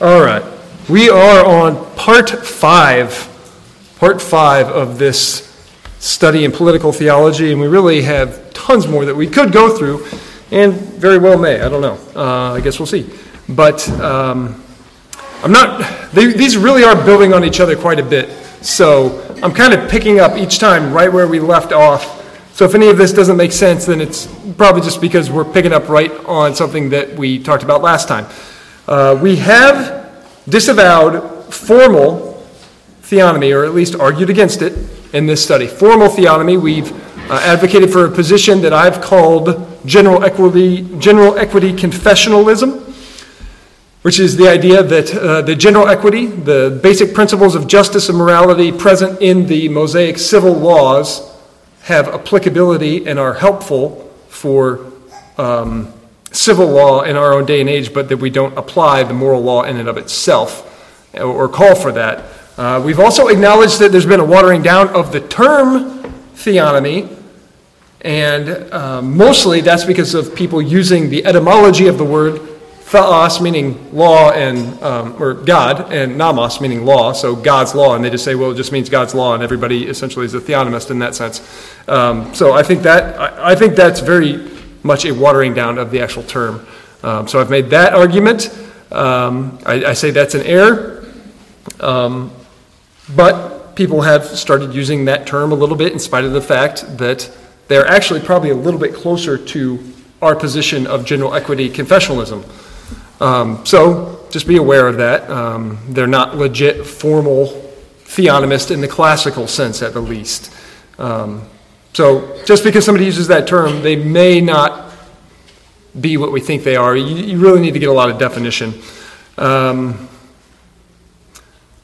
All right. We are on part five, part five of this study in political theology, and we really have tons more that we could go through, and very well may. I don't know. Uh, I guess we'll see. But um, I'm not, they, these really are building on each other quite a bit. So I'm kind of picking up each time right where we left off. So if any of this doesn't make sense, then it's probably just because we're picking up right on something that we talked about last time. Uh, we have disavowed formal theonomy, or at least argued against it in this study. Formal theonomy, we've uh, advocated for a position that I've called general equity, general equity confessionalism which is the idea that uh, the general equity, the basic principles of justice and morality present in the Mosaic civil laws, have applicability and are helpful for um, civil law in our own day and age, but that we don't apply the moral law in and of itself or call for that. Uh, we've also acknowledged that there's been a watering down of the term theonomy, and uh, mostly that's because of people using the etymology of the word Theos meaning law and, um, or God, and nomos meaning law, so God's law, and they just say, well, it just means God's law, and everybody essentially is a theonomist in that sense. Um, so I think that, I, I, think that's very much a watering down of the actual term. Um, so I've made that argument. Um, I, I, say that's an error. Um, but people have started using that term a little bit in spite of the fact that they're actually probably a little bit closer to our position of general equity confessionalism. Um, so just be aware of that. Um, they're not legit formal theonomists in the classical sense, at the least. Um, so just because somebody uses that term, they may not be what we think they are. You, you really need to get a lot of definition. Um,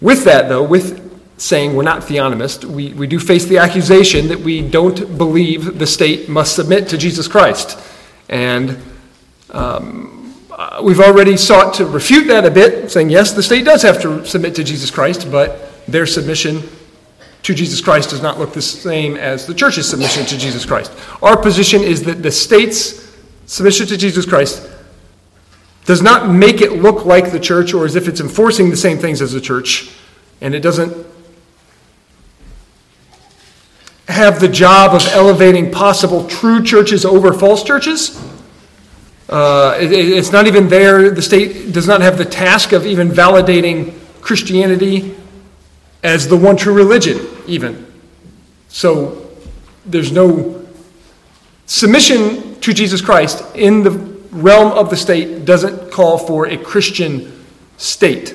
with that, though, with saying we're not theonomists, we, we do face the accusation that we don't believe the state must submit to Jesus Christ. And um, uh, we've already sought to refute that a bit, saying yes, the state does have to submit to Jesus Christ, but their submission to Jesus Christ does not look the same as the church's submission to Jesus Christ. Our position is that the state's submission to Jesus Christ does not make it look like the church or as if it's enforcing the same things as the church, and it doesn't have the job of elevating possible true churches over false churches. Uh, it, it's not even there. The state does not have the task of even validating Christianity as the one true religion, even. So there's no submission to Jesus Christ in the realm of the state doesn't call for a Christian state.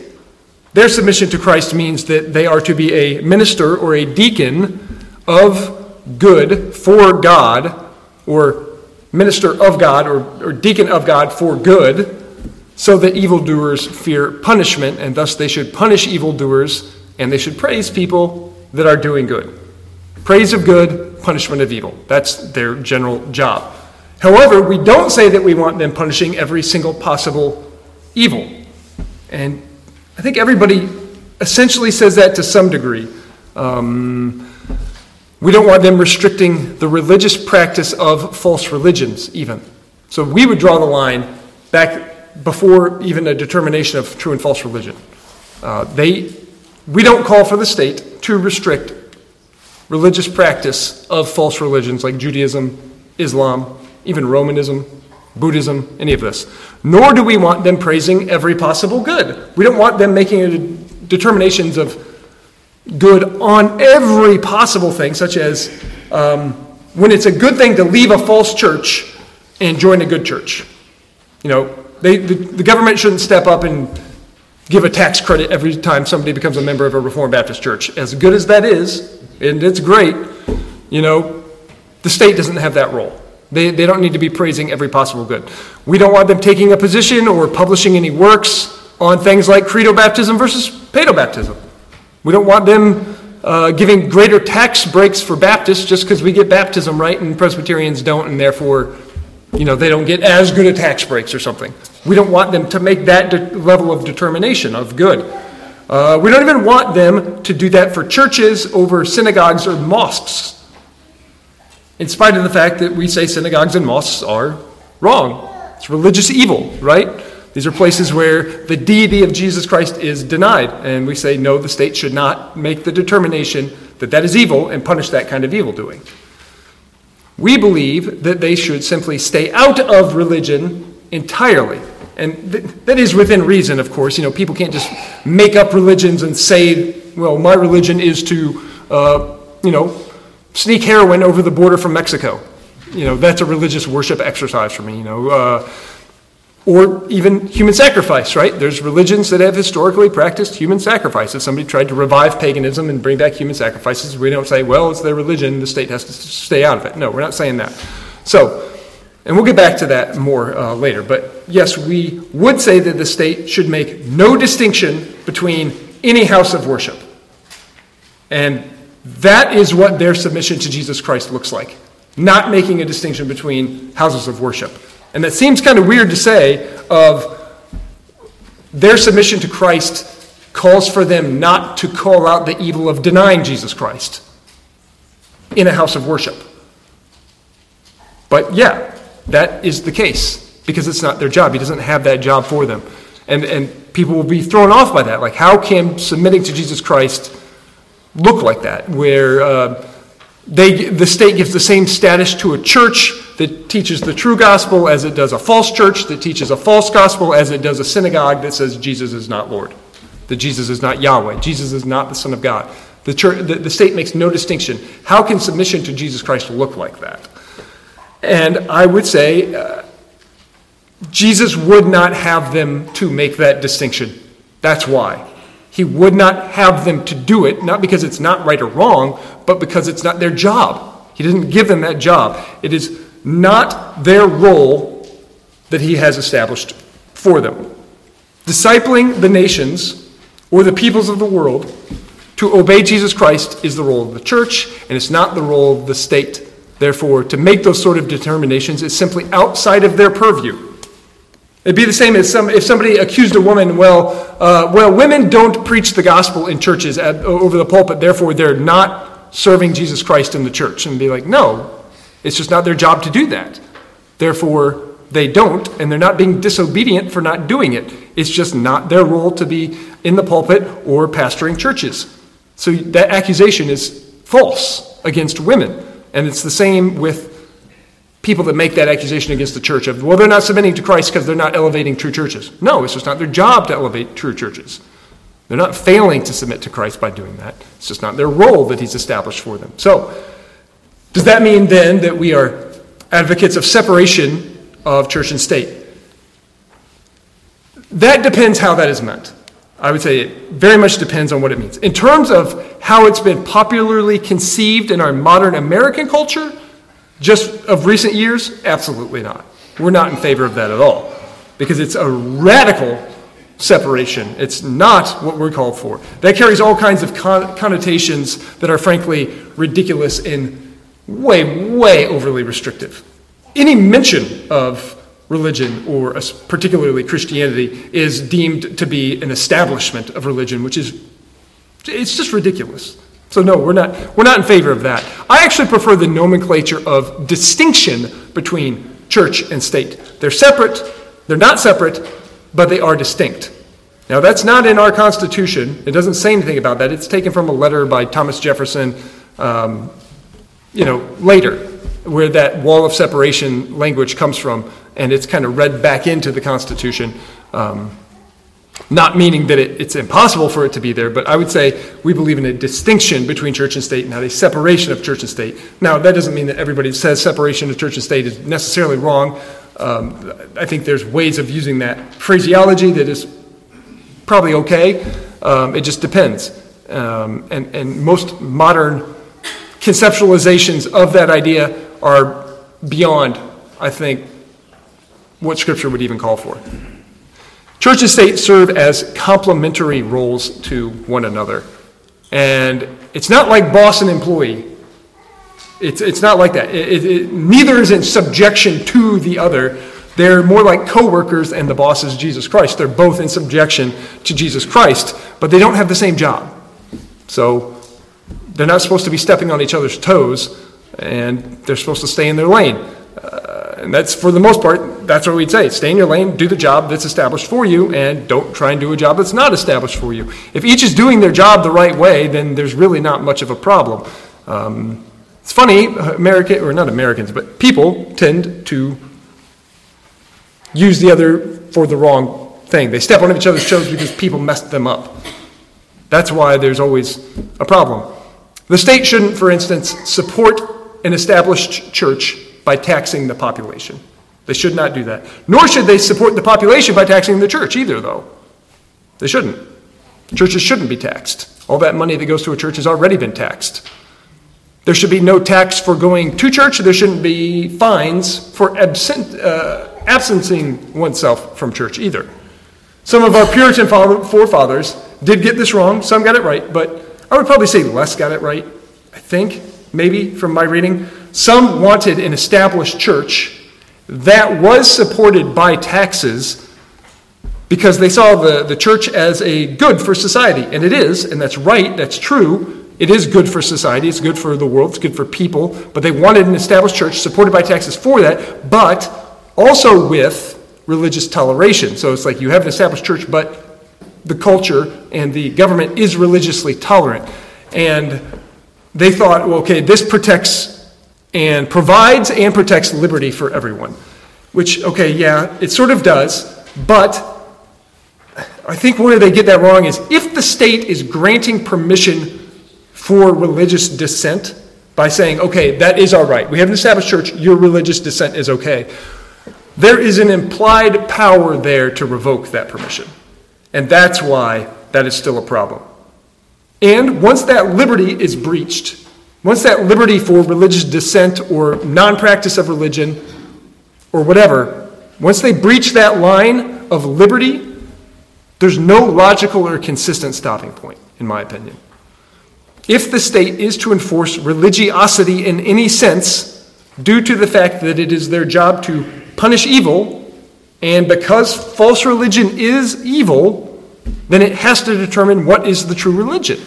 Their submission to Christ means that they are to be a minister or a deacon of good for God or minister of God or, or deacon of God for good, so that evildoers fear punishment, and thus they should punish evildoers, and they should praise people that are doing good. Praise of good, punishment of evil. That's their general job. However, we don't say that we want them punishing every single possible evil. And I think everybody essentially says that to some degree. Um, we don't want them restricting the religious practice of false religions, even. So we would draw the line back before even a determination of true and false religion. Uh, they, we don't call for the state to restrict religious practice of false religions like Judaism, Islam, even Romanism, Buddhism, any of this. Nor do we want them praising every possible good. We don't want them making determinations of good on every possible thing, such as um, when it's a good thing to leave a false church and join a good church. You know, they, the, the government shouldn't step up and give a tax credit every time somebody becomes a member of a Reformed Baptist church. As good as that is, and it's great, you know, the state doesn't have that role. They, they don't need to be praising every possible good. We don't want them taking a position or publishing any works on things like credo baptism versus pedo baptism. We don't want them uh, giving greater tax breaks for Baptists just because we get baptism right and Presbyterians don't, and therefore, you know, they don't get as good a tax breaks or something. We don't want them to make that de- level of determination of good. Uh, we don't even want them to do that for churches over synagogues or mosques, in spite of the fact that we say synagogues and mosques are wrong. It's religious evil, right? These are places where the deity of Jesus Christ is denied. And we say, no, the state should not make the determination that that is evil and punish that kind of evil doing. We believe that they should simply stay out of religion entirely. And th- that is within reason, of course. You know, people can't just make up religions and say, well, my religion is to, uh, you know, sneak heroin over the border from Mexico. You know, that's a religious worship exercise for me, you know. Uh, or even human sacrifice, right? There's religions that have historically practiced human sacrifice. If somebody tried to revive paganism and bring back human sacrifices, we don't say, well, it's their religion, the state has to stay out of it. No, we're not saying that. So, and we'll get back to that more uh, later. But yes, we would say that the state should make no distinction between any house of worship. And that is what their submission to Jesus Christ looks like, not making a distinction between houses of worship. And that seems kind of weird to say of their submission to Christ calls for them not to call out the evil of denying Jesus Christ in a house of worship. But yeah, that is the case because it's not their job. He doesn't have that job for them. And, and people will be thrown off by that. Like, how can submitting to Jesus Christ look like that? Where uh, they, the state gives the same status to a church that teaches the true gospel as it does a false church that teaches a false gospel as it does a synagogue that says Jesus is not Lord, that Jesus is not Yahweh, Jesus is not the Son of God. The, church, the, the state makes no distinction. How can submission to Jesus Christ look like that? And I would say uh, Jesus would not have them to make that distinction. That's why. He would not have them to do it, not because it's not right or wrong, but because it's not their job. He didn't give them that job. It is not their role that he has established for them. Discipling the nations or the peoples of the world to obey Jesus Christ is the role of the church, and it's not the role of the state. Therefore, to make those sort of determinations is simply outside of their purview. It'd be the same as some, if somebody accused a woman, well, uh, well, women don't preach the gospel in churches at, over the pulpit, therefore they're not serving Jesus Christ in the church. And be like, no, it's just not their job to do that. Therefore, they don't, and they're not being disobedient for not doing it. It's just not their role to be in the pulpit or pastoring churches. So that accusation is false against women. And it's the same with people that make that accusation against the church of, well, they're not submitting to Christ because they're not elevating true churches. No, it's just not their job to elevate true churches. They're not failing to submit to Christ by doing that. It's just not their role that He's established for them. So, does that mean then that we are advocates of separation of church and state? That depends how that is meant. I would say it very much depends on what it means. In terms of how it's been popularly conceived in our modern American culture, just of recent years, absolutely not. We're not in favor of that at all because it's a radical separation. It's not what we're called for. That carries all kinds of con- connotations that are frankly ridiculous and way, way overly restrictive. Any mention of religion or particularly Christianity is deemed to be an establishment of religion, which is it's just ridiculous. So no, we're not we're not in favor of that. I actually prefer the nomenclature of distinction between church and state. They're separate, they're not separate, but they are distinct. Now that's not in our Constitution. It doesn't say anything about that. It's taken from a letter by Thomas Jefferson um, you know, later, where that wall of separation language comes from, and it's kind of read back into the Constitution. Um, not meaning that it, it's impossible for it to be there, but I would say we believe in a distinction between church and state, not a separation of church and state. Now, that doesn't mean that everybody says separation of church and state is necessarily wrong. Um, I think there's ways of using that phraseology that is probably okay. Um, it just depends. Um, and, and most modern conceptualizations of that idea are beyond, I think, what Scripture would even call for. Church and state serve as complementary roles to one another. And it's not like boss and employee. It's, it's not like that. It, it, it, neither is in subjection to the other. They're more like co workers, and the boss is Jesus Christ. They're both in subjection to Jesus Christ, but they don't have the same job. So they're not supposed to be stepping on each other's toes, and they're supposed to stay in their lane. Uh, And that's, for the most part, that's what we'd say. Stay in your lane, do the job that's established for you, and don't try and do a job that's not established for you. If each is doing their job the right way, then there's really not much of a problem. Um, it's funny, American, or not Americans, but people tend to use the other for the wrong thing. They step on each other's toes because people messed them up. That's why there's always a problem. The state shouldn't, for instance, support an established church by taxing the population. They should not do that. Nor should they support the population by taxing the church either, though. They shouldn't. Churches shouldn't be taxed. All that money that goes to a church has already been taxed. There should be no tax for going to church. There shouldn't be fines for absent, uh, absencing oneself from church either. Some of our Puritan forefathers did get this wrong. Some got it right, but I would probably say less got it right. I think, maybe from my reading. Some wanted an established church that was supported by taxes because they saw the, the church as a good for society. And it is, and that's right, that's true. It is good for society, it's good for the world, it's good for people, but they wanted an established church supported by taxes for that, but also with religious toleration. So it's like you have an established church, but the culture and the government is religiously tolerant. And they thought, well, okay, this protects and provides and protects liberty for everyone. Which, okay, yeah, it sort of does, but I think where they get that wrong is if the state is granting permission for religious dissent by saying, okay, that is all right. We have an established church, your religious dissent is okay. There is an implied power there to revoke that permission. And that's why that is still a problem. And once that liberty is breached, once that liberty for religious dissent or non practice of religion or whatever, once they breach that line of liberty, there's no logical or consistent stopping point, in my opinion. If the state is to enforce religiosity in any sense, due to the fact that it is their job to punish evil, and because false religion is evil, then it has to determine what is the true religion.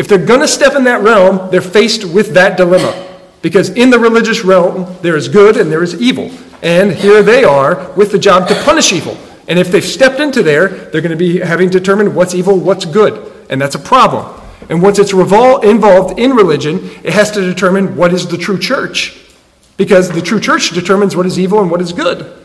If they're going to step in that realm, they're faced with that dilemma. Because in the religious realm, there is good and there is evil. And here they are with the job to punish evil. And if they've stepped into there, they're going to be having determined what's evil, what's good. And that's a problem. And once it's revol- involved in religion, it has to determine what is the true church. Because the true church determines what is evil and what is good.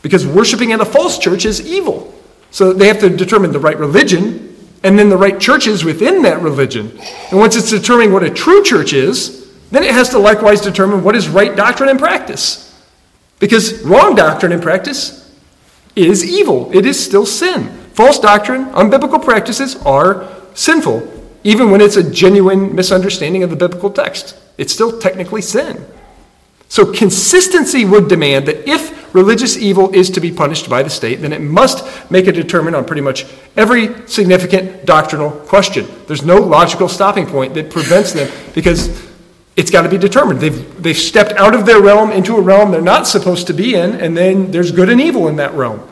Because worshiping at a false church is evil. So they have to determine the right religion and then the right churches within that religion. And once it's determining what a true church is, then it has to likewise determine what is right doctrine and practice. Because wrong doctrine and practice is evil, it is still sin. False doctrine, unbiblical practices are sinful even when it's a genuine misunderstanding of the biblical text. It's still technically sin. So, consistency would demand that if religious evil is to be punished by the state, then it must make a determination on pretty much every significant doctrinal question. There's no logical stopping point that prevents them because it's got to be determined. They've, they've stepped out of their realm into a realm they're not supposed to be in, and then there's good and evil in that realm.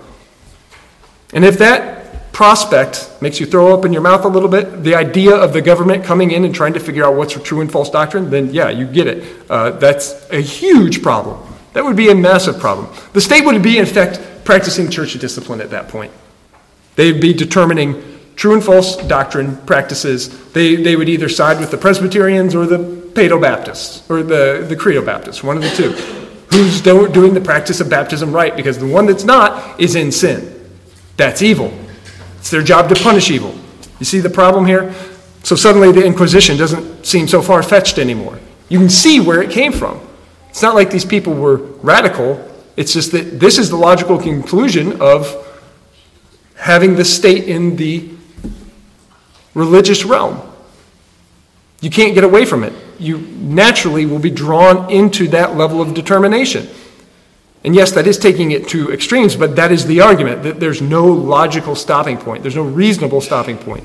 And if that prospect makes you throw up in your mouth a little bit, the idea of the government coming in and trying to figure out what's true and false doctrine, then yeah, you get it. Uh, that's a huge problem. That would be a massive problem. The state would be, in effect, practicing church discipline at that point. They'd be determining true and false doctrine practices. They, they would either side with the Presbyterians or the Paedo Baptists or the, the Credo Baptists, one of the two. Who's do, doing the practice of baptism right? Because the one that's not is in sin. That's evil. It's their job to punish evil. You see the problem here? So suddenly the Inquisition doesn't seem so far fetched anymore. You can see where it came from. It's not like these people were radical, it's just that this is the logical conclusion of having the state in the religious realm. You can't get away from it. You naturally will be drawn into that level of determination. And yes, that is taking it to extremes, but that is the argument that there's no logical stopping point, there's no reasonable stopping point.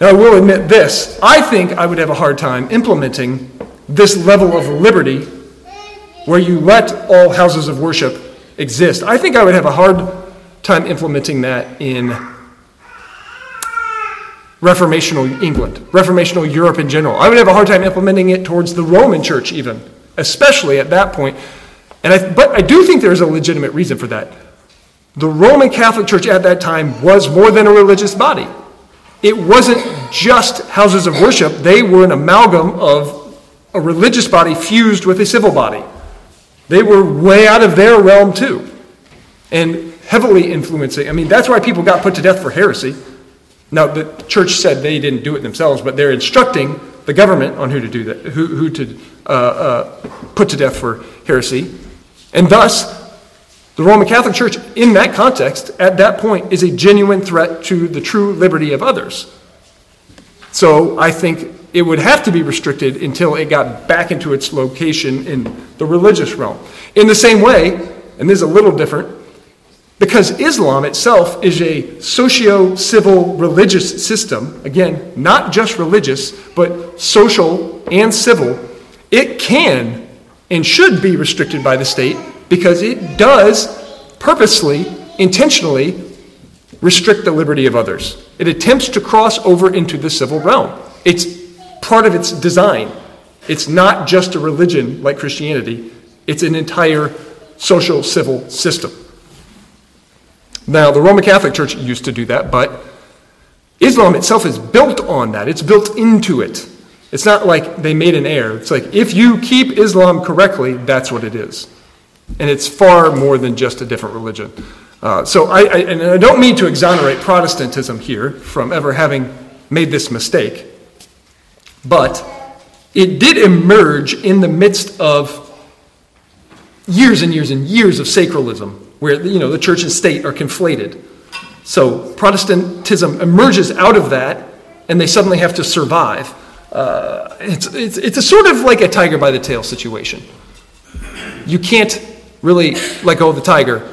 Now, I will admit this I think I would have a hard time implementing this level of liberty where you let all houses of worship exist. I think I would have a hard time implementing that in Reformational England, Reformational Europe in general. I would have a hard time implementing it towards the Roman church, even, especially at that point. And I, but I do think there's a legitimate reason for that. The Roman Catholic Church at that time was more than a religious body. It wasn't just houses of worship, they were an amalgam of a religious body fused with a civil body. They were way out of their realm, too, and heavily influencing. I mean, that's why people got put to death for heresy. Now, the church said they didn't do it themselves, but they're instructing the government on who to do that, who, who to uh, uh, put to death for heresy. And thus, the Roman Catholic Church, in that context, at that point, is a genuine threat to the true liberty of others. So I think it would have to be restricted until it got back into its location in the religious realm. In the same way, and this is a little different, because Islam itself is a socio civil religious system, again, not just religious, but social and civil, it can and should be restricted by the state because it does purposely, intentionally restrict the liberty of others. It attempts to cross over into the civil realm. It's part of its design. It's not just a religion like Christianity, it's an entire social civil system. Now, the Roman Catholic Church used to do that, but Islam itself is built on that. It's built into it. It's not like they made an error. It's like if you keep Islam correctly, that's what it is. And it's far more than just a different religion. Uh, so, I, I, and I don't mean to exonerate Protestantism here from ever having made this mistake, but it did emerge in the midst of years and years and years of sacralism where you know the church and state are conflated. So Protestantism emerges out of that, and they suddenly have to survive. Uh, it's, it's, it's a sort of like a tiger by the tail situation. You can't really let go of the tiger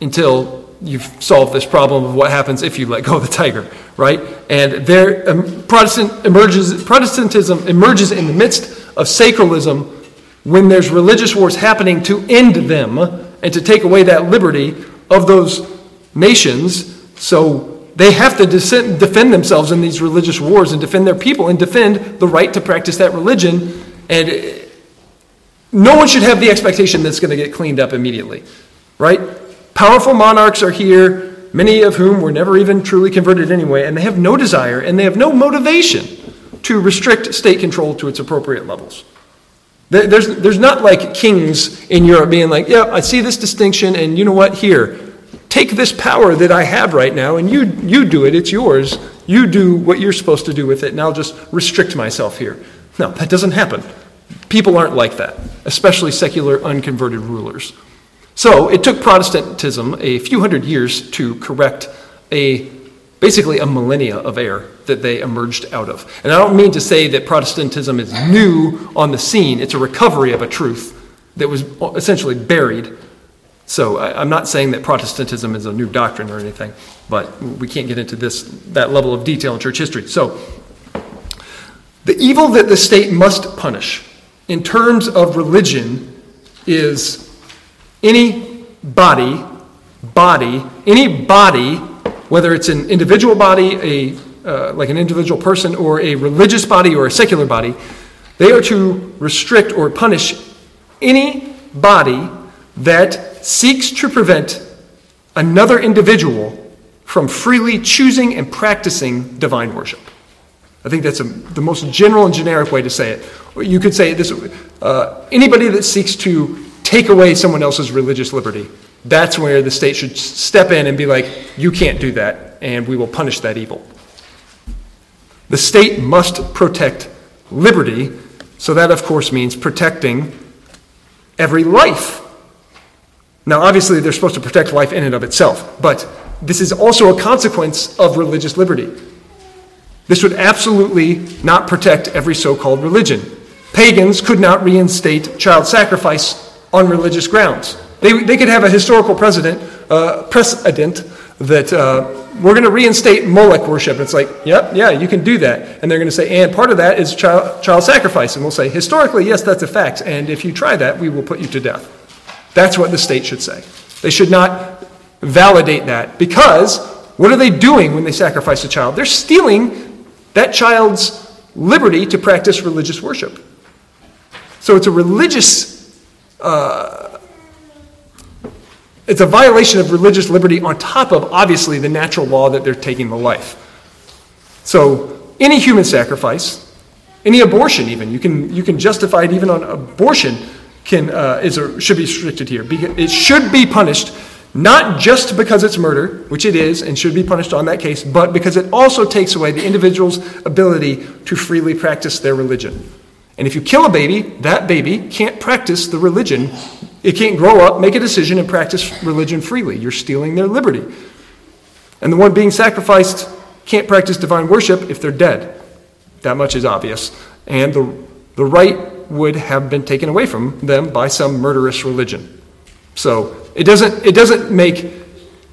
until you've solved this problem of what happens if you let go of the tiger, right? And there, um, Protestant emerges, Protestantism emerges in the midst of sacralism when there's religious wars happening to end them and to take away that liberty of those nations. So they have to defend themselves in these religious wars and defend their people and defend the right to practice that religion. And no one should have the expectation that's going to get cleaned up immediately, right? Powerful monarchs are here, many of whom were never even truly converted anyway, and they have no desire and they have no motivation to restrict state control to its appropriate levels. There's, there's not like kings in Europe being like, yeah, I see this distinction, and you know what? Here, take this power that I have right now, and you, you do it, it's yours. You do what you're supposed to do with it, and I'll just restrict myself here. No, that doesn't happen. People aren't like that, especially secular, unconverted rulers. So it took Protestantism a few hundred years to correct a basically a millennia of error that they emerged out of. And I don't mean to say that Protestantism is new on the scene, it's a recovery of a truth that was essentially buried. So I, am not saying that Protestantism is a new doctrine or anything, but we can't get into this that level of detail in church history. So the evil that the state must punish in terms of religion is any body, body, any body whether it's an individual body, a, uh, like an individual person, or a religious body or a secular body, they are to restrict or punish any body that seeks to prevent another individual from freely choosing and practicing divine worship. I think that's a, the most general and generic way to say it. You could say this uh, anybody that seeks to take away someone else's religious liberty that's where the state should step in and be like, you can't do that, and we will punish that evil. The state must protect liberty, so that, of course, means protecting every life. Now, obviously, they're supposed to protect life in and of itself, but this is also a consequence of religious liberty. This would absolutely not protect every so called religion. Pagans could not reinstate child sacrifice on religious grounds. They, they could have a historical precedent, uh, precedent that uh, we're going to reinstate Moloch worship. It's like, yep, yeah, you can do that. And they're going to say, and part of that is child, child sacrifice. And we'll say, historically, yes, that's a fact. And if you try that, we will put you to death. That's what the state should say. They should not validate that because what are they doing when they sacrifice a child? They're stealing that child's liberty to practice religious worship. So it's a religious uh, it's a violation of religious liberty on top of, obviously, the natural law that they're taking the life. So, any human sacrifice, any abortion, even, you can, you can justify it even on abortion, can, uh, is a, should be restricted here. It should be punished not just because it's murder, which it is and should be punished on that case, but because it also takes away the individual's ability to freely practice their religion. And if you kill a baby, that baby can't practice the religion. It can't grow up, make a decision, and practice religion freely. You're stealing their liberty. And the one being sacrificed can't practice divine worship if they're dead. That much is obvious. And the, the right would have been taken away from them by some murderous religion. So it doesn't, it doesn't make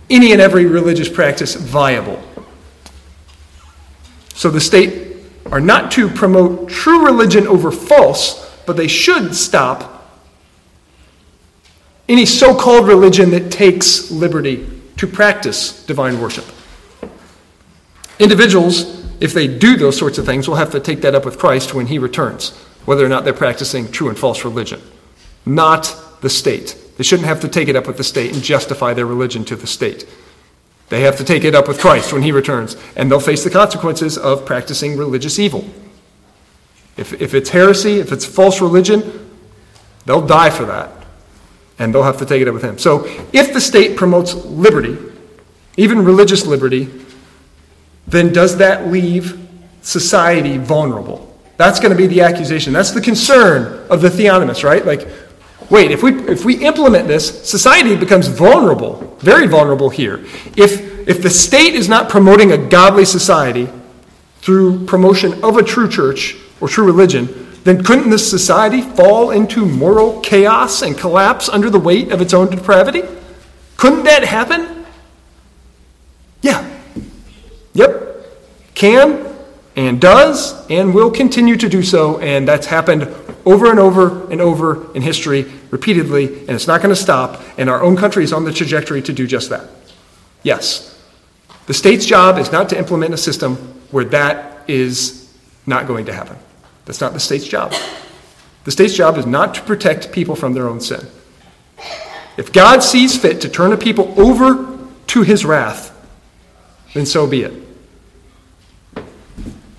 any and every religious practice viable. So the state are not to promote true religion over false, but they should stop any so called religion that takes liberty to practice divine worship. Individuals, if they do those sorts of things, will have to take that up with Christ when he returns, whether or not they're practicing true and false religion, not the state. They shouldn't have to take it up with the state and justify their religion to the state. They have to take it up with Christ when he returns, and they'll face the consequences of practicing religious evil. If, if it's heresy, if it's false religion, they'll die for that, and they'll have to take it up with him. So if the state promotes liberty, even religious liberty, then does that leave society vulnerable? That's going to be the accusation. That's the concern of the theonomists, right? Like, wait, if we, if we implement this, society becomes vulnerable, very vulnerable here. If, if the state is not promoting a godly society through promotion of a true church or true religion, then couldn't this society fall into moral chaos and collapse under the weight of its own depravity? Couldn't that happen? Yeah. Yep. Can and does and will continue to do so, and that's happened over and over and over in history, repeatedly, and it's not going to stop, and our own country is on the trajectory to do just that. Yes, the state's job is not to implement a system where that is not going to happen. That's not the state's job. The state's job is not to protect people from their own sin. If God sees fit to turn a people over to his wrath, then so be it.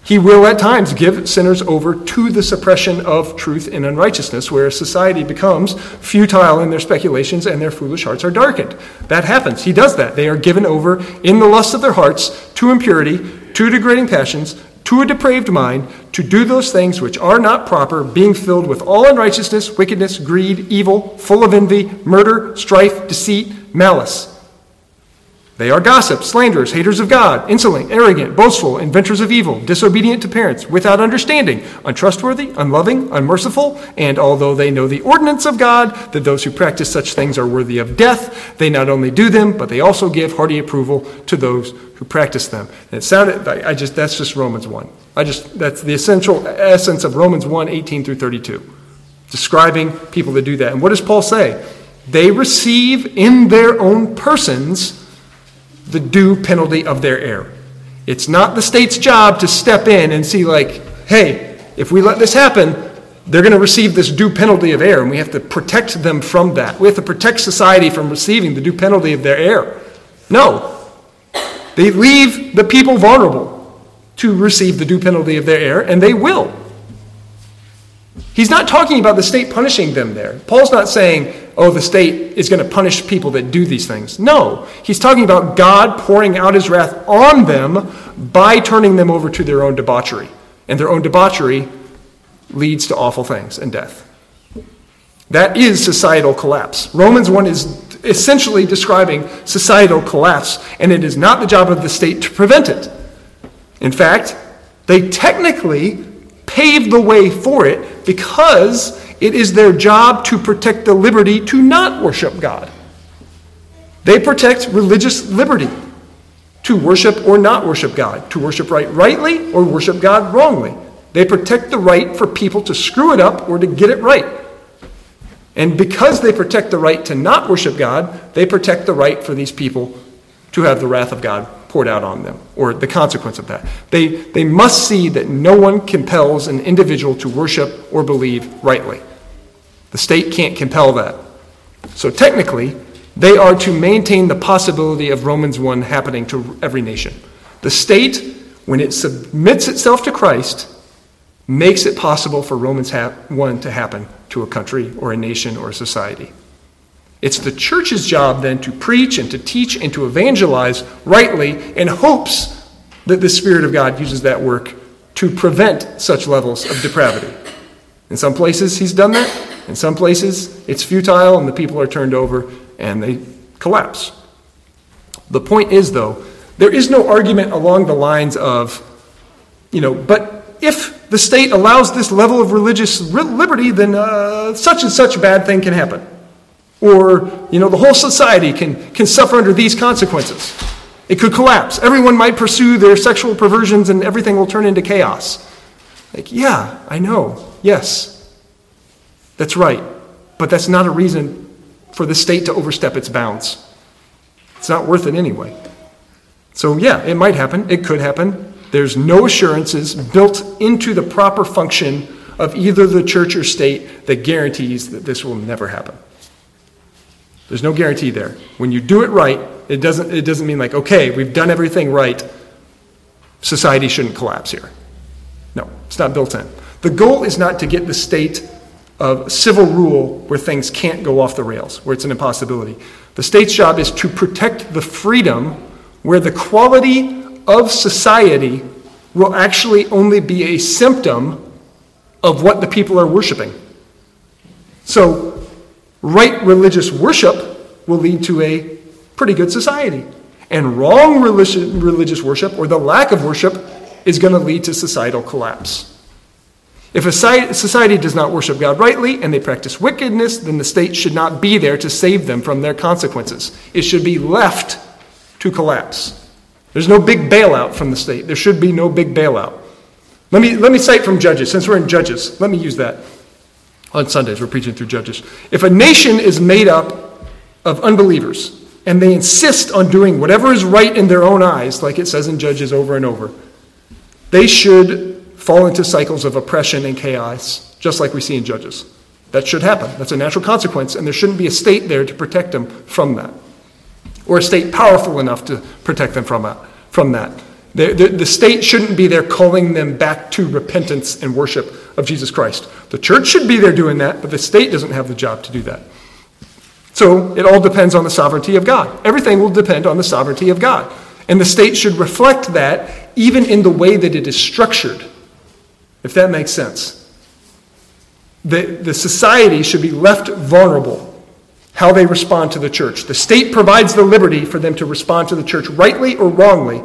He will at times give sinners over to the suppression of truth and unrighteousness, where society becomes futile in their speculations and their foolish hearts are darkened. That happens. He does that. They are given over in the lust of their hearts to impurity, to degrading passions, to a depraved mind, to do those things which are not proper, being filled with all unrighteousness, wickedness, greed, evil, full of envy, murder, strife, deceit, malice. They are gossips, slanderers, haters of God, insolent, arrogant, boastful, inventors of evil, disobedient to parents, without understanding, untrustworthy, unloving, unmerciful, and although they know the ordinance of God, that those who practice such things are worthy of death, they not only do them, but they also give hearty approval to those who practice them. And it sounded, I just, that's just Romans 1. I just, that's the essential essence of Romans 1, 18 through 32, describing people that do that. And what does Paul say? They receive in their own persons the due penalty of their error. It's not the state's job to step in and see, like, hey, if we let this happen, they're going to receive this due penalty of error, and we have to protect them from that. We have to protect society from receiving the due penalty of their error. No. They leave the people vulnerable to receive the due penalty of their error, and they will. He's not talking about the state punishing them there. Paul's not saying, oh, the state is going to punish people that do these things. No, he's talking about God pouring out his wrath on them by turning them over to their own debauchery. And their own debauchery leads to awful things and death. That is societal collapse. Romans 1 is essentially describing societal collapse, and it is not the job of the state to prevent it. In fact, they technically pave the way for it because it is their job to protect the liberty to not worship God. They protect religious liberty to worship or not worship God, to worship right rightly or worship God wrongly. They protect the right for people to screw it up or to get it right. And because they protect the right to not worship God, they protect the right for these people to have the wrath of God poured out on them, or the consequence of that. They, they must see that no one compels an individual to worship or believe rightly. The state can't compel that. So technically, They are to maintain the possibility of Romans 1 happening to every nation. The state, when it submits itself to Christ, makes it possible for Romans 1 to happen to a country or a nation or a society. It's the church's job then to preach and to teach and to evangelize rightly in hopes that the Spirit of God uses that work to prevent such levels of depravity. In some places, He's done that. In some places, it's futile and the people are turned over and they collapse. The point is, though, there is no argument along the lines of, you know, but if the state allows this level of religious liberty, then uh, such and such bad thing can happen. Or, you know, the whole society can, can suffer under these consequences. It could collapse. Everyone might pursue their sexual perversions and everything will turn into chaos. Like, yeah, I know. Yes. That's right. But that's not a reason for the state to overstep its bounds. It's not worth it anyway. So, yeah, it might happen. It could happen. There's no assurances built into the proper function of either the church or state that guarantees that this will never happen. There's no guarantee there. When you do it right, it doesn't, it doesn't mean like, okay, we've done everything right, society shouldn't collapse here. No, it's not built in. The goal is not to get the state of civil rule where things can't go off the rails, where it's an impossibility. The state's job is to protect the freedom where the quality of society will actually only be a symptom of what the people are worshiping. So, Right religious worship will lead to a pretty good society. And wrong religious worship, or the lack of worship, is going to lead to societal collapse. If a society does not worship God rightly and they practice wickedness, then the state should not be there to save them from their consequences. It should be left to collapse. There's no big bailout from the state. There should be no big bailout. Let me, let me cite from Judges, since we're in Judges. Let me use that on Sundays. We're preaching through Judges. If a nation is made up of unbelievers and they insist on doing whatever is right in their own eyes, like it says in Judges over and over, they should fall into cycles of oppression and chaos, just like we see in Judges. That should happen. That's a natural consequence, and there shouldn't be a state there to protect them from that, or a state powerful enough to protect them from, from that. The, the, the, state shouldn't be there calling them back to repentance and worship of Jesus Christ. The church should be there doing that, but the state doesn't have the job to do that. So it all depends on the sovereignty of God. Everything will depend on the sovereignty of God. And the state should reflect that even in the way that it is structured, if that makes sense. The, the society should be left vulnerable how they respond to the church. The state provides the liberty for them to respond to the church rightly or wrongly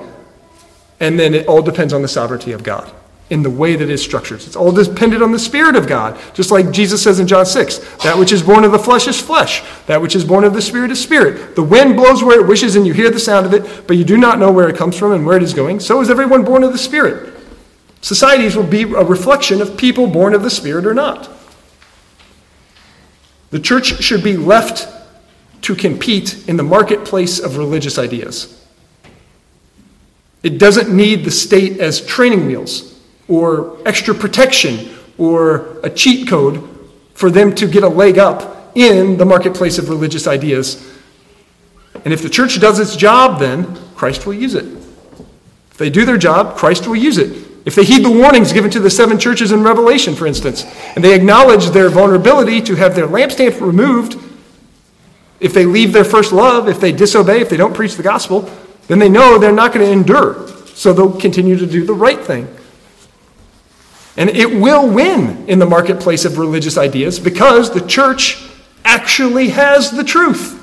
and then it all depends on the sovereignty of God in the way that it's structured. It's all dependent on the Spirit of God. Just like Jesus says in John 6 that which is born of the flesh is flesh, that which is born of the Spirit is spirit. The wind blows where it wishes, and you hear the sound of it, but you do not know where it comes from and where it is going. So is everyone born of the Spirit. Societies will be a reflection of people born of the Spirit or not. The church should be left to compete in the marketplace of religious ideas. It doesn't need the state as training wheels or extra protection or a cheat code for them to get a leg up in the marketplace of religious ideas. And if the church does its job, then Christ will use it. If they do their job, Christ will use it. If they heed the warnings given to the seven churches in Revelation, for instance, and they acknowledge their vulnerability to have their lampstand removed, if they leave their first love, if they disobey, if they don't preach the gospel, then they know they're not going to endure. So they'll continue to do the right thing. And it will win in the marketplace of religious ideas because the church actually has the truth.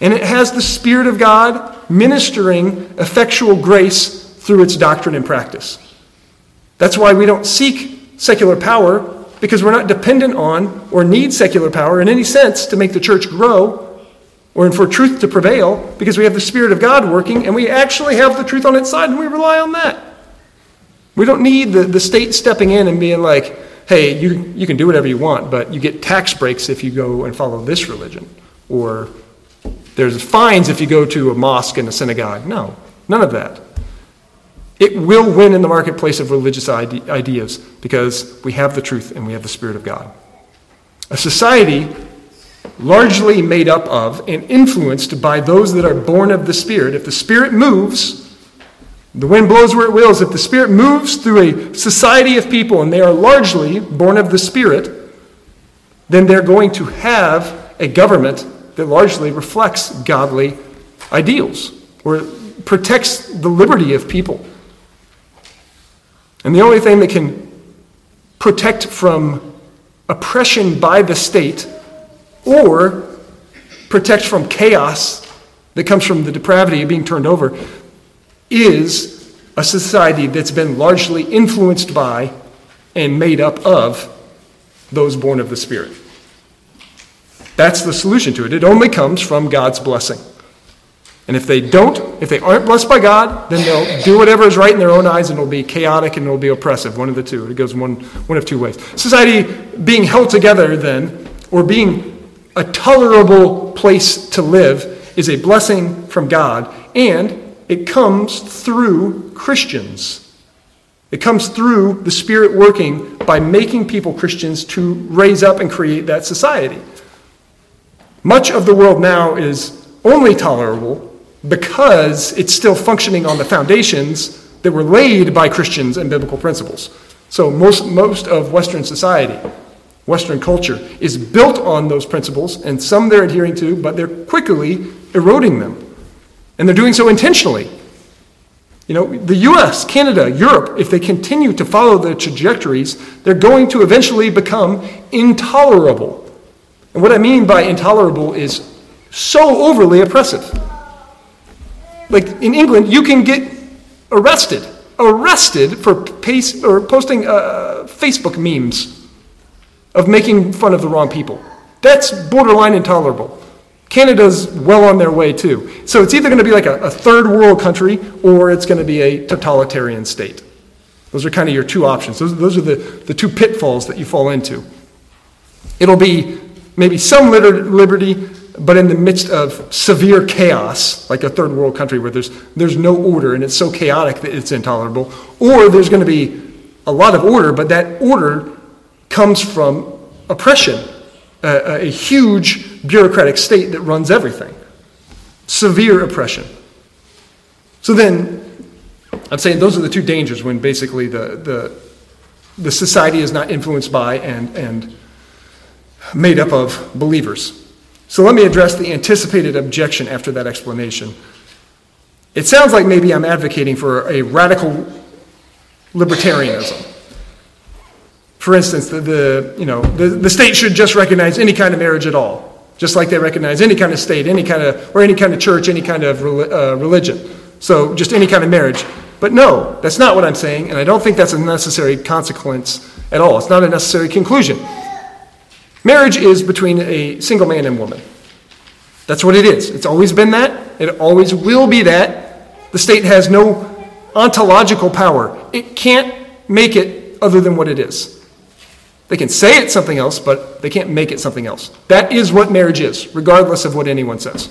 And it has the Spirit of God ministering effectual grace through its doctrine and practice. That's why we don't seek secular power because we're not dependent on or need secular power in any sense to make the church grow or for truth to prevail because we have the Spirit of God working and we actually have the truth on its side and we rely on that. We don't need the, the state stepping in and being like, hey, you, you can do whatever you want, but you get tax breaks if you go and follow this religion. Or there's fines if you go to a mosque and a synagogue. No, none of that. It will win in the marketplace of religious ide- ideas because we have the truth and we have the Spirit of God. A society largely made up of and influenced by those that are born of the Spirit. If the Spirit moves, the wind blows where it wills. If the Spirit moves through a society of people and they are largely born of the Spirit, then they're going to have a government that largely reflects godly ideals or protects the liberty of people. And the only thing that can protect from oppression by the state or protect from chaos that comes from the depravity of being turned over is a society that's been largely influenced by and made up of those born of the Spirit. That's the solution to it. It only comes from God's blessing. And if they don't, if they aren't blessed by God, then they'll do whatever is right in their own eyes and it'll be chaotic and it'll be oppressive. One of the two. It goes one, one of two ways. Society being held together, then, or being a tolerable place to live, is a blessing from God. And it comes through Christians. It comes through the Spirit working by making people Christians to raise up and create that society. Much of the world now is only tolerable because it's still functioning on the foundations that were laid by Christians and biblical principles. So, most, most of Western society, Western culture, is built on those principles, and some they're adhering to, but they're quickly eroding them. And they're doing so intentionally. You know, the US, Canada, Europe, if they continue to follow the trajectories, they're going to eventually become intolerable. And what I mean by intolerable is so overly oppressive. Like in England, you can get arrested, arrested for pace, or posting uh, Facebook memes of making fun of the wrong people. That's borderline intolerable. Canada's well on their way too. So it's either going to be like a, a third world country or it's going to be a totalitarian state. Those are kind of your two options. Those, those are the, the two pitfalls that you fall into. It'll be maybe some liberty, but in the midst of severe chaos, like a third world country where there's, there's no order and it's so chaotic that it's intolerable, or there's going to be a lot of order, but that order comes from oppression, a, a huge bureaucratic state that runs everything, severe oppression. So then, I'm saying those are the two dangers when basically the, the, the society is not influenced by and, and made up of believers. So let me address the anticipated objection after that explanation. It sounds like maybe I'm advocating for a radical libertarianism. For instance, the, the you know, the, the state should just recognize any kind of marriage at all, just like they recognize any kind of state, any kind of, or any kind of church, any kind of uh, religion. So just any kind of marriage. But no, that's not what I'm saying, and I don't think that's a necessary consequence at all. It's not a necessary conclusion. Marriage is between a single man and woman. That's what it is. It's always been that. It always will be that. The state has no ontological power. It can't make it other than what it is. They can say it's something else, but they can't make it something else. That is what marriage is, regardless of what anyone says.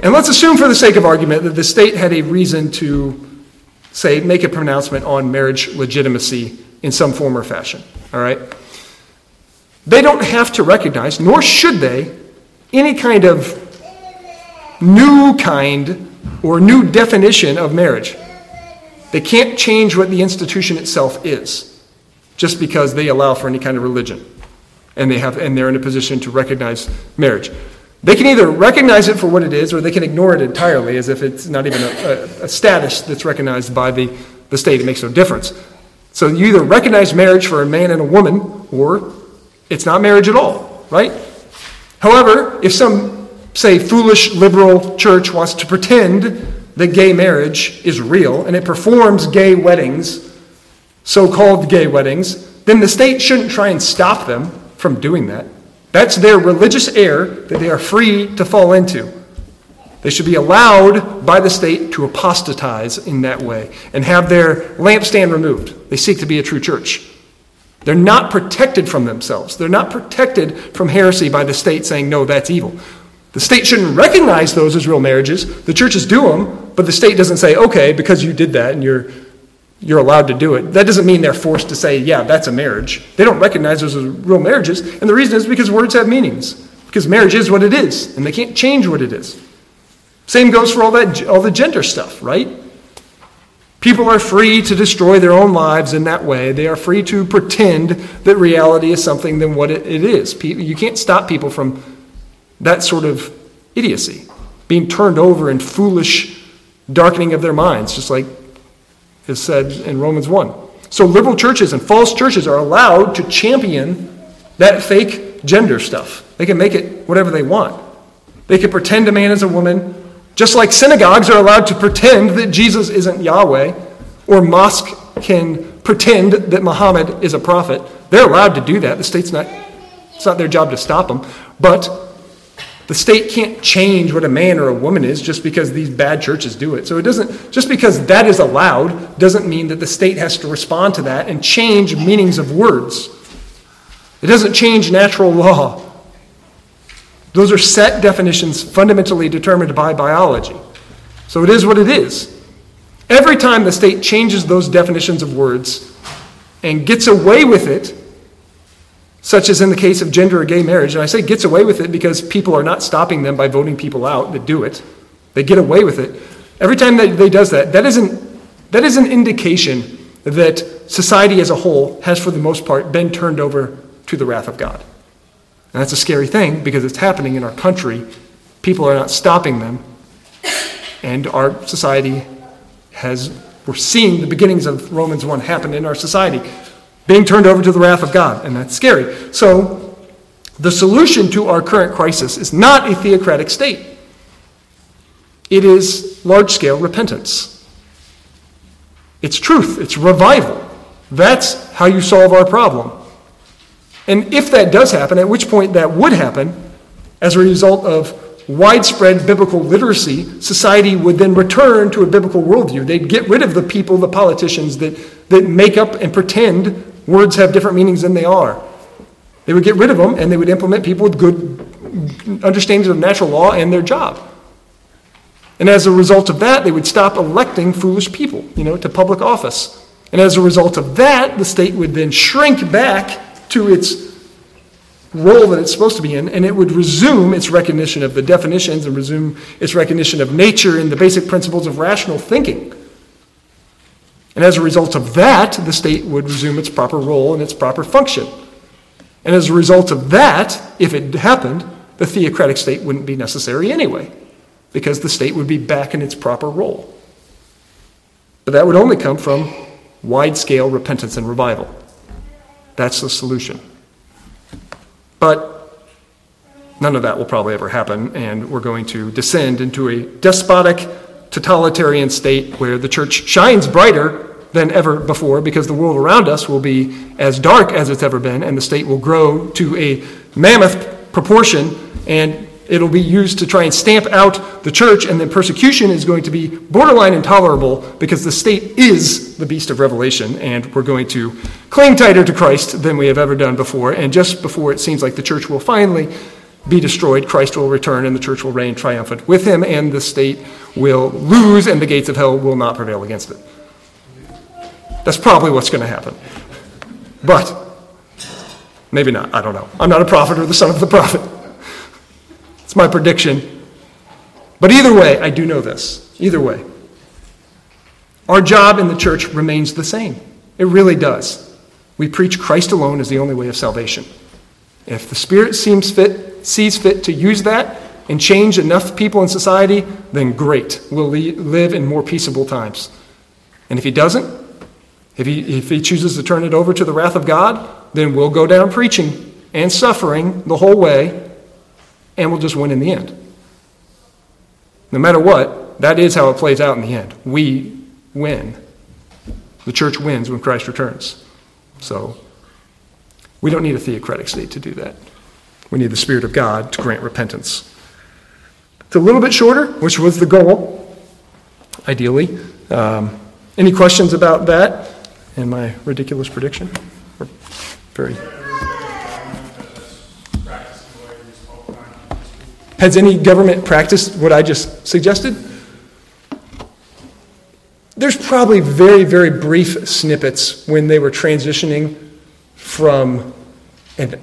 And let's assume, for the sake of argument, that the state had a reason to, say, make a pronouncement on marriage legitimacy in some form or fashion. All right? They don't have to recognize, nor should they, any kind of new kind or new definition of marriage. They can't change what the institution itself is just because they allow for any kind of religion and they have and they're in a position to recognize marriage. They can either recognize it for what it is or they can ignore it entirely as if it's not even a, a, a status that's recognized by the, the state. It makes no difference. So you either recognize marriage for a man and a woman or it's not marriage at all, right? However, if some, say, foolish liberal church wants to pretend that gay marriage is real and it performs gay weddings, so called gay weddings, then the state shouldn't try and stop them from doing that. That's their religious error that they are free to fall into. They should be allowed by the state to apostatize in that way and have their lampstand removed. They seek to be a true church. They're not protected from themselves. They're not protected from heresy by the state saying, no, that's evil. The state shouldn't recognize those as real marriages. The churches do them, but the state doesn't say, okay, because you did that and you're, you're allowed to do it. That doesn't mean they're forced to say, yeah, that's a marriage. They don't recognize those as real marriages. And the reason is because words have meanings. because marriage is what it is, and they can't change what it is. Same goes for all that all the gender stuff, right? People are free to destroy their own lives in that way. They are free to pretend that reality is something than what it is. You can't stop people from that sort of idiocy, being turned over in foolish darkening of their minds, just like is said in Romans 1. So liberal churches and false churches are allowed to champion that fake gender stuff. They can make it whatever they want. They can pretend a man is a woman, just like synagogues are allowed to pretend that Jesus isn't Yahweh, or mosque can pretend that Muhammad is a prophet. They're allowed to do that. The state's not, it's not their job to stop them. But the state can't change what a man or a woman is just because these bad churches do it. So it doesn't, just because that is allowed, doesn't mean that the state has to respond to that and change meanings of words. It doesn't change natural law. Those are set definitions fundamentally determined by biology. So it is what it is. Every time the state changes those definitions of words and gets away with it, such as in the case of gender or gay marriage, and I say gets away with it because people are not stopping them by voting people out that do it. They get away with it. Every time that they does that, that isn't that is an indication that society as a whole has for the most part been turned over to the wrath of God. And that's a scary thing because it's happening in our country. People are not stopping them. And our society has, we're seeing the beginnings of Romans 1 happen in our society, being turned over to the wrath of God. And that's scary. So, the solution to our current crisis is not a theocratic state, it is large scale repentance. It's truth, it's revival. That's how you solve our problem. And if that does happen, at which point that would happen, as a result of widespread biblical literacy, society would then return to a biblical worldview. They'd get rid of the people, the politicians that, that make up and pretend words have different meanings than they are. They would get rid of them and they would implement people with good understandings of natural law and their job. And as a result of that, they would stop electing foolish people, you know, to public office. And as a result of that, the state would then shrink back to its role that it's supposed to be in, and it would resume its recognition of the definitions and resume its recognition of nature and the basic principles of rational thinking. And as a result of that, the state would resume its proper role and its proper function. And as a result of that, if it happened, the theocratic state wouldn't be necessary anyway, because the state would be back in its proper role. But that would only come from wide scale repentance and revival. That's the solution. But none of that will probably ever happen, and we're going to descend into a despotic, totalitarian state where the church shines brighter than ever before because the world around us will be as dark as it's ever been, and the state will grow to a mammoth proportion, and It'll be used to try and stamp out the church, and then persecution is going to be borderline intolerable because the state is the beast of Revelation, and we're going to cling tighter to Christ than we have ever done before. And just before it seems like the church will finally be destroyed, Christ will return, and the church will reign triumphant with him, and the state will lose, and the gates of hell will not prevail against it. That's probably what's going to happen. But maybe not. I don't know. I'm not a prophet or the son of the prophet. It's my prediction. But either way, I do know this. Either way. Our job in the church remains the same. It really does. We preach Christ alone as the only way of salvation. If the Spirit seems fit, sees fit to use that and change enough people in society, then great. We'll live in more peaceable times. And if He doesn't, if he, if he chooses to turn it over to the wrath of God, then we'll go down preaching and suffering the whole way and we'll just win in the end. No matter what, that is how it plays out in the end. We win. The church wins when Christ returns. So, we don't need a theocratic state to do that. We need the Spirit of God to grant repentance. It's a little bit shorter, which was the goal, ideally. Um, any questions about that and my ridiculous prediction? very. Has any government practiced what I just suggested? There's probably very, very brief snippets when they were transitioning from an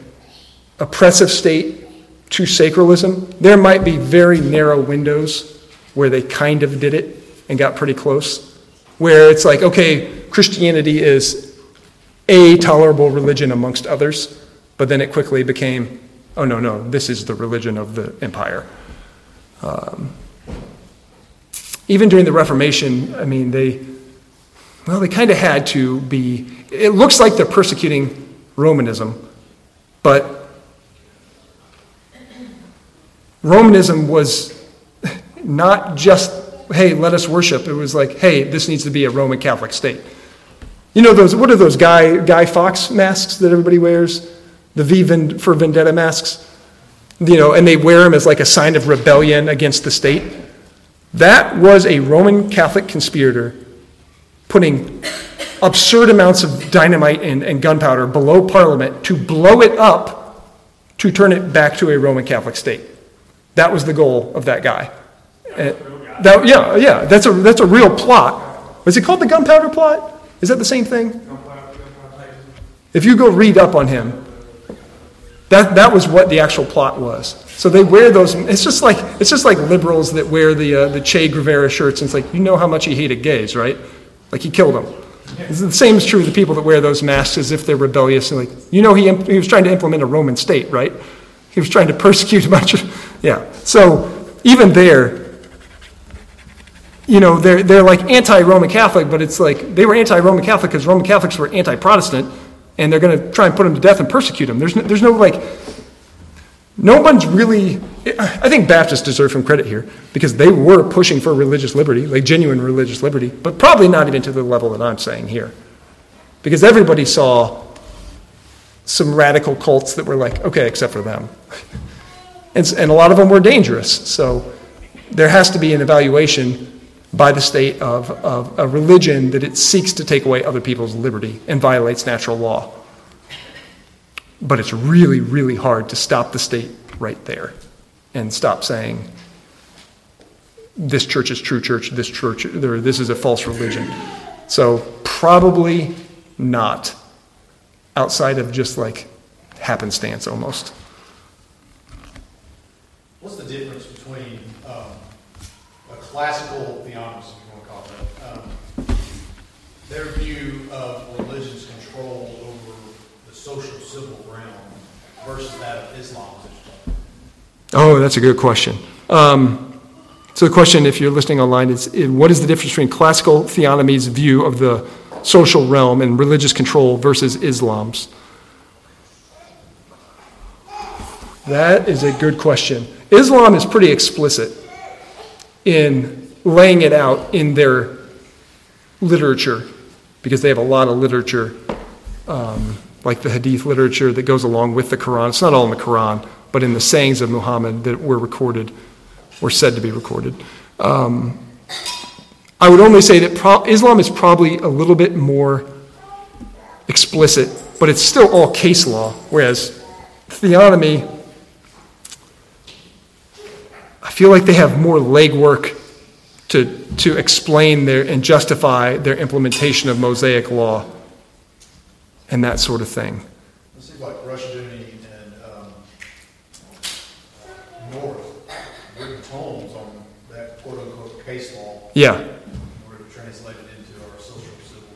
oppressive state to sacralism. There might be very narrow windows where they kind of did it and got pretty close, where it's like, okay, Christianity is a tolerable religion amongst others, but then it quickly became, oh no, no, this is the religion of the empire. Um, even during the Reformation, I mean, they, well, they kind of had to be, it looks like they're persecuting Romanism, but Romanism was not just, hey, let us worship. It was like, hey, this needs to be a Roman Catholic state. You know those, what are those Guy, Guy Fawkes masks that everybody wears? The V for Vendetta masks? You know, and they wear them as like a sign of rebellion against the state. That was a Roman Catholic conspirator putting absurd amounts of dynamite and, and gunpowder below Parliament to blow it up to turn it back to a Roman Catholic state. That was the goal of that guy. Uh, that, yeah, yeah, that's a, that's a real plot. Was it called the gunpowder plot? Is that the same thing? If you go read up on him, that, that was what the actual plot was. So they wear those. It's just like it's just like liberals that wear the uh, the Che Guevara shirts. And it's like you know how much he hated gays, right? Like he killed them. The same is true of the people that wear those masks as if they're rebellious. And like you know he he was trying to implement a Roman state, right? He was trying to persecute a bunch of yeah. So even there, you know, they're they're like anti-Roman Catholic, but it's like they were anti-Roman Catholic because Roman Catholics were anti-Protestant and they're going to try and put them to death and persecute them. There's no, there's no like, no one's really, I think Baptists deserve some credit here because they were pushing for religious liberty, like genuine religious liberty, but probably not even to the level that I'm saying here. Because everybody saw some radical cults that were like, okay, except for them. and, and a lot of them were dangerous. So there has to be an evaluation by the state of, of a religion that it seeks to take away other people's liberty and violates natural law. But it's really, really hard to stop the state right there and stop saying, this church is true church, this church, or this is a false religion. So, probably not outside of just like happenstance almost. What's the difference classical theonomist, if you want to call it that, um, their view of religion's control over the social civil realm versus that of Islam? Oh, that's a good question. Um, so the question, if you're listening online, is what is the difference between classical theonomy's view of the social realm and religious control versus Islam's? That is a good question. Islam is pretty explicit in laying it out in their literature because they have a lot of literature, um, like the Hadith literature that goes along with the Quran. It's not all in the Quran, but in the sayings of Muhammad that were recorded, or said to be recorded. Um, I would only say that pro- Islam is probably a little bit more explicit, but it's still all case law, whereas theonomy, I feel like they have more legwork to, to explain their, and justify their implementation of Mosaic law and that sort of thing. It seems like and um, North written tomes on that quote unquote case law Yeah, were translated into our social civil.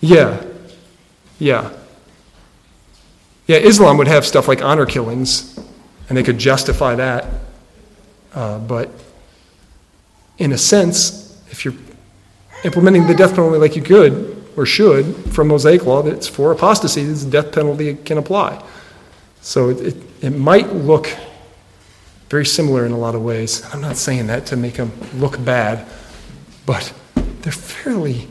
yeah, yeah. Yeah, Islam would have stuff like honor killings, and they could justify that. Uh, but in a sense, if you're implementing the death penalty like you could or should from Mosaic law, that's for apostasy, the death penalty can apply. So it, it, it might look very similar in a lot of ways. I'm not saying that to make them look bad, but they're fairly,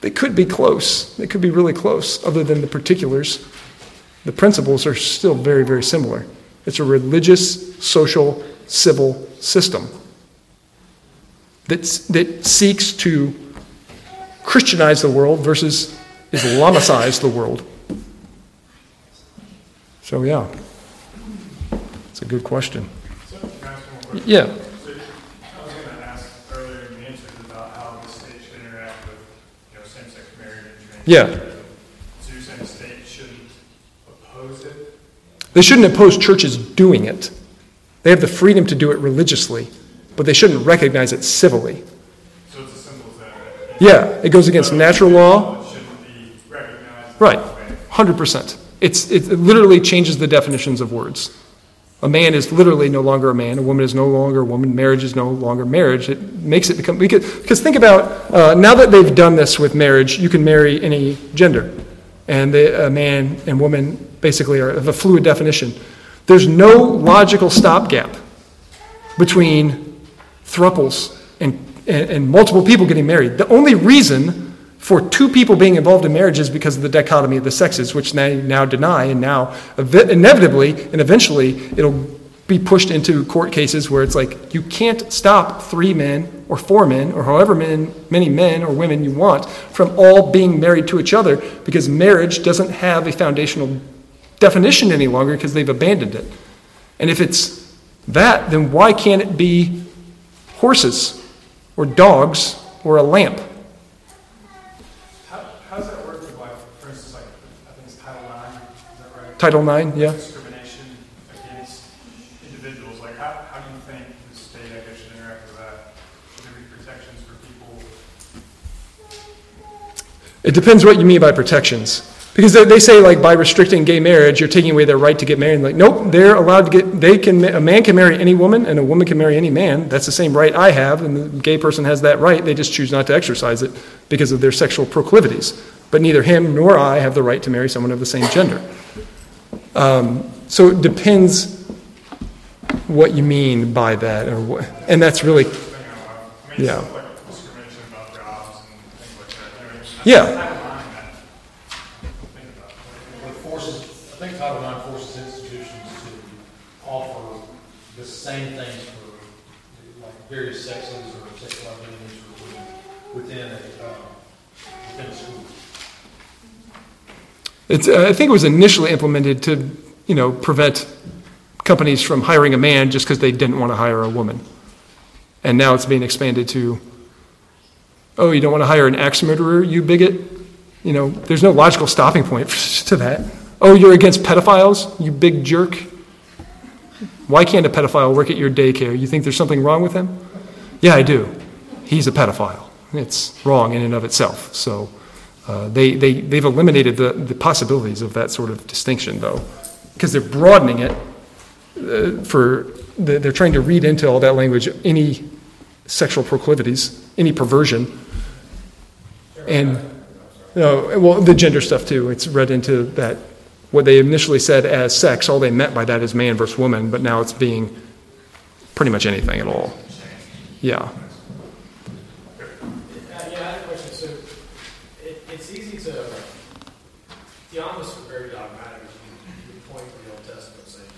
they could be close. They could be really close, other than the particulars. The principles are still very, very similar. It's a religious, social, civil system that, that seeks to Christianize the world versus Islamicize the world. So, yeah, it's a good question. So, can I ask one more question? Yeah. So, I was going to ask earlier in the answer about how the state should interact with, you know, same-sex marriage and transgender. Yeah. So you're saying the state shouldn't oppose it? They shouldn't oppose churches doing it. They have the freedom to do it religiously, but they shouldn't recognize it civilly. So it's as simple as that. Yeah, it goes against natural law. It shouldn't be recognized. Right, 100%. It's, it literally changes the definitions of words. A man is literally no longer a man, a woman is no longer a woman, marriage is no longer marriage. It makes it become, because, because think about, uh, now that they've done this with marriage, you can marry any gender. And the, a man and woman basically are of a fluid definition. There's no logical stopgap between thruples and, and, and multiple people getting married. The only reason for two people being involved in marriage is because of the dichotomy of the sexes, which they now deny, and now ev- inevitably and eventually it'll be pushed into court cases where it's like you can't stop three men or four men or however men, many men or women you want from all being married to each other because marriage doesn't have a foundational definition any longer because they've abandoned it. And if it's that, then why can't it be horses or dogs or a lamp? How, how does that work with like, for instance, like, I think it's Title IX, is that right? Title IX, yeah. Discrimination against individuals, like, how, how do you think the state, I guess, should interact with that? Should there be protections for people? It depends what you mean by protections. Because they, they say, like, by restricting gay marriage, you're taking away their right to get married. Like, nope, they're allowed to get, they can, a man can marry any woman, and a woman can marry any man. That's the same right I have, and the gay person has that right. They just choose not to exercise it because of their sexual proclivities. But neither him nor I have the right to marry someone of the same gender. Um, so it depends what you mean by that, or what, and that's really, Thing out loud. I mean, Yeah. stuff like discrimination about jobs and things like that. I mean, that's Yeah. Title IX that I don't think about. It forces, I think Title IX forces institutions to offer the same things for like various sexes or sexual identities or within, within a, uh, within a school. It's, uh, I think it was initially implemented to, you know, prevent companies from hiring a man just because they didn't want to hire a woman. And now it's being expanded to, oh, you don't want to hire an axe murderer, you bigot? You know, there's no logical stopping point to that. Oh, you're against pedophiles, you big jerk? Why can't a pedophile work at your daycare? You think there's something wrong with him? Yeah, I do. He's a pedophile. It's wrong in and of itself. So uh, they, they, they've eliminated the, the possibilities of that sort of distinction, though, because they're broadening it uh, for, they're they're trying to read into all that language any sexual proclivities, any perversion. And, no, well, the gender stuff too. It's read into that. What they initially said as sex, all they meant by that is man versus woman, but now it's being pretty much anything at all. Yeah, I have a question. So it, it's easy to, theologists are very dogmatic. You can point to the Old Testament saying,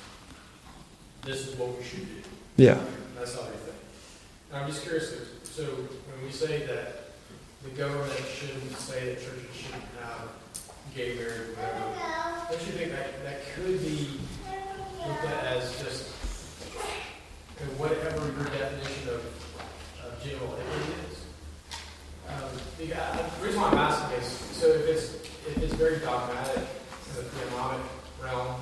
this is what we should do. Yeah. That's think. And I'm just curious, so when we say that the government shouldn't say that churches shouldn't have gay marriage, whatever, don't you think that, that could be looked at as just, whatever your definition of, of general equity is? Um, the, uh, the reason why I'm asking is, so if it's, if it's very dogmatic in the theonomic realm,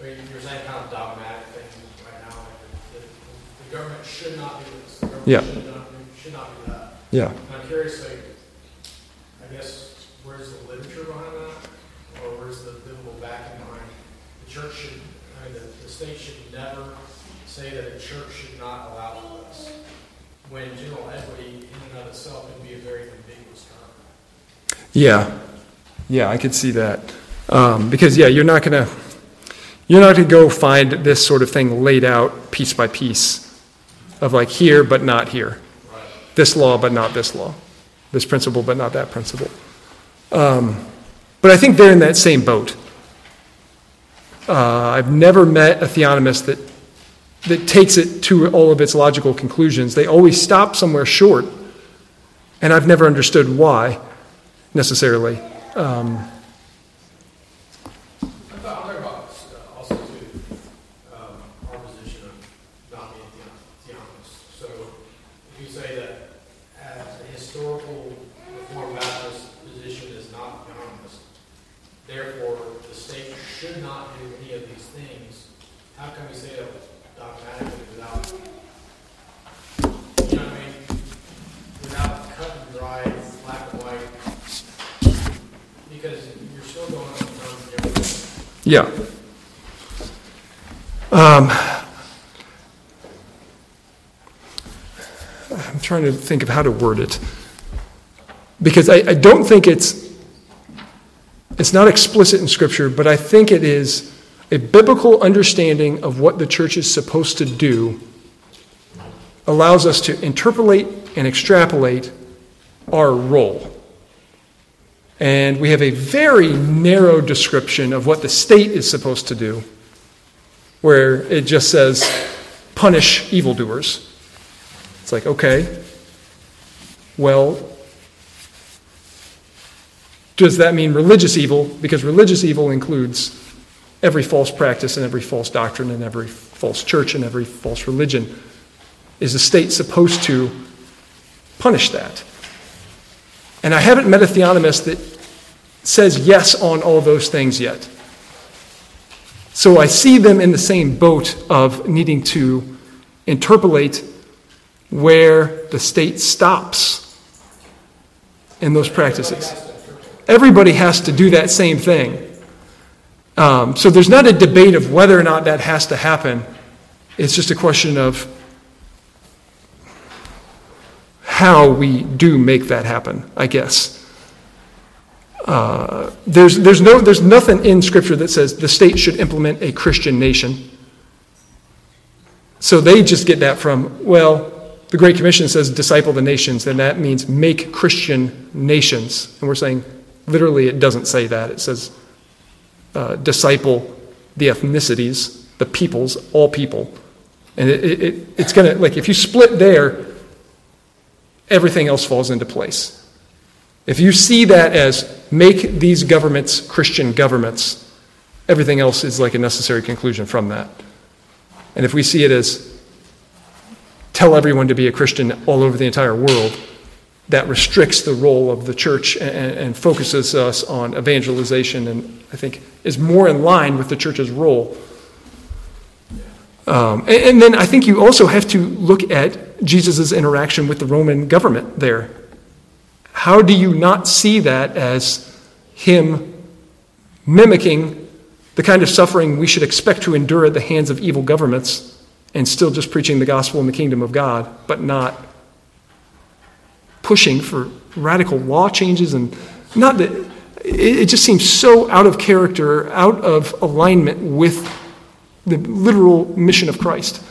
I mean, you're saying kind of dogmatic things right now, like the, the, the government should not do this, the government Yeah. should not, should not do that. Yeah. And I'm curious, like, I guess, where's the literature behind that? Or where's the biblical backing behind? The church should, I mean, the, the state should never say that a church should not allow this. When general equity in and of itself can be a very ambiguous term. Yeah, yeah, I could see that. Um, because yeah, you're not gonna you're not gonna go find this sort of thing laid out piece by piece of like here but not here, this law but not this law, this principle but not that principle. Um, but I think they're in that same boat. Uh, I've never met a theonomist that that takes it to all of its logical conclusions. They always stop somewhere short, and I've never understood why necessarily. Um, I'm talking I'm talking about uh, also too, um, our position of not being theo- theonomists. So if you say that as a historical Reformed Baptist position is not theonomist, therefore the state should not do any of these things, how can we say that dogmatically without, you know what I mean? Without cut and dry, black and white? Because you're still going on terms of. Yeah. Um, I'm trying to think of how to word it. Because I, I don't think it's, it's not explicit in Scripture, but I think it is a biblical understanding of what the church is supposed to do allows us to interpolate and extrapolate our role. And we have a very narrow description of what the state is supposed to do, where it just says, punish evildoers. It's like, okay, well, does that mean religious evil? Because religious evil includes every false practice and every false doctrine and every false church and every false religion. Is the state supposed to punish that? And I haven't met a theonomist that says yes on all those things yet. So I see them in the same boat of needing to interpolate where the state stops in those practices. Everybody has to do that same thing. Um, so there's not a debate of whether or not that has to happen. It's just a question of how we do make that happen, I guess. Uh, there's, there's, no, there's nothing in Scripture that says the state should implement a Christian nation. So they just get that from, well, the Great Commission says disciple the nations, and that means make Christian nations. And we're saying, literally, it doesn't say that. It says uh, disciple the ethnicities, the peoples, all people. And it, it, it's going to, like, if you split there, everything else falls into place. If you see that as make these governments Christian governments, everything else is like a necessary conclusion from that. And if we see it as tell everyone to be a Christian all over the entire world, that restricts the role of the church and, and, focuses us on evangelization and I think is more in line with the church's role. Um, and, and then I think you also have to look at Jesus' interaction with the Roman government there. How do you not see that as him mimicking the kind of suffering we should expect to endure at the hands of evil governments and still just preaching the gospel in the kingdom of God, but not pushing for radical law changes and not that it, just seems so out of character, out of alignment with the literal mission of Christ.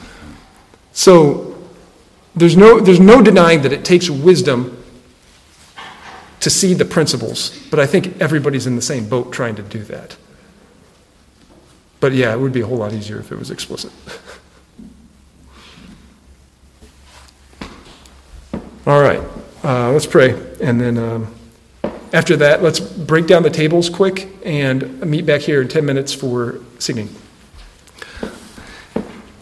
So there's no, there's no denying that it takes wisdom to see the principles, but I think everybody's in the same boat trying to do that. But yeah, it would be a whole lot easier if it was explicit. All right. Uh, let's pray. And then um, after that, let's break down the tables quick and meet back here in 10 minutes for singing.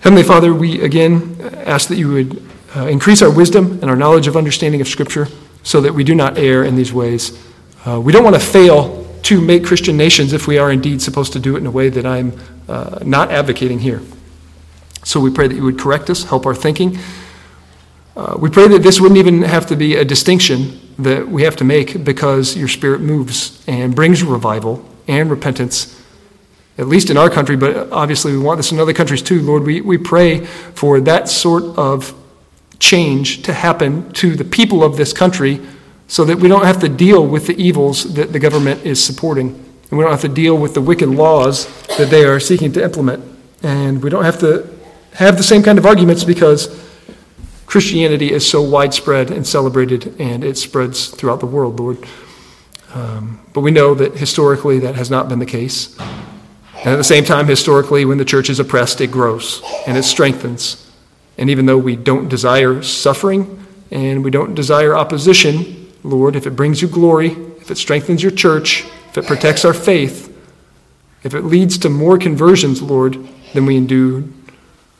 Heavenly Father, we again ask that you would uh, increase our wisdom and our knowledge of understanding of Scripture so that we do not err in these ways. Uh, we don't want to fail to make Christian nations if we are indeed supposed to do it in a way that I'm uh, not advocating here. So we pray that you would correct us, help our thinking. Uh, we pray that this wouldn't even have to be a distinction that we have to make because your Spirit moves and brings revival and repentance, at least in our country, but obviously we want this in other countries too. Lord, we, we pray for that sort of change to happen to the people of this country so that we don't have to deal with the evils that the government is supporting. And we don't have to deal with the wicked laws that they are seeking to implement. And we don't have to have the same kind of arguments because Christianity is so widespread and celebrated, and it spreads throughout the world, Lord. Um, but we know that historically that has not been the case. And at the same time, historically, when the church is oppressed, it grows and it strengthens. And even though we don't desire suffering and we don't desire opposition, Lord, if it brings you glory, if it strengthens your church, if it protects our faith, if it leads to more conversions, Lord, then we do,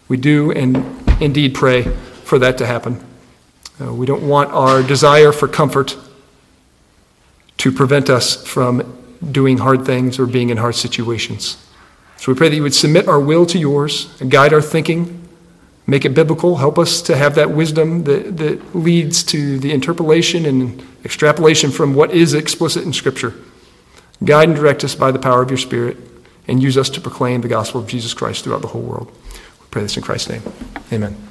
we do and indeed pray for that to happen. Uh, we don't want our desire for comfort to prevent us from doing hard things or being in hard situations. So we pray that you would submit our will to yours and guide our thinking, make it biblical, help us to have that wisdom that, that leads to the interpolation and extrapolation from what is explicit in Scripture. Guide and direct us by the power of your Spirit and use us to proclaim the gospel of Jesus Christ throughout the whole world. We pray this in Christ's name. Amen.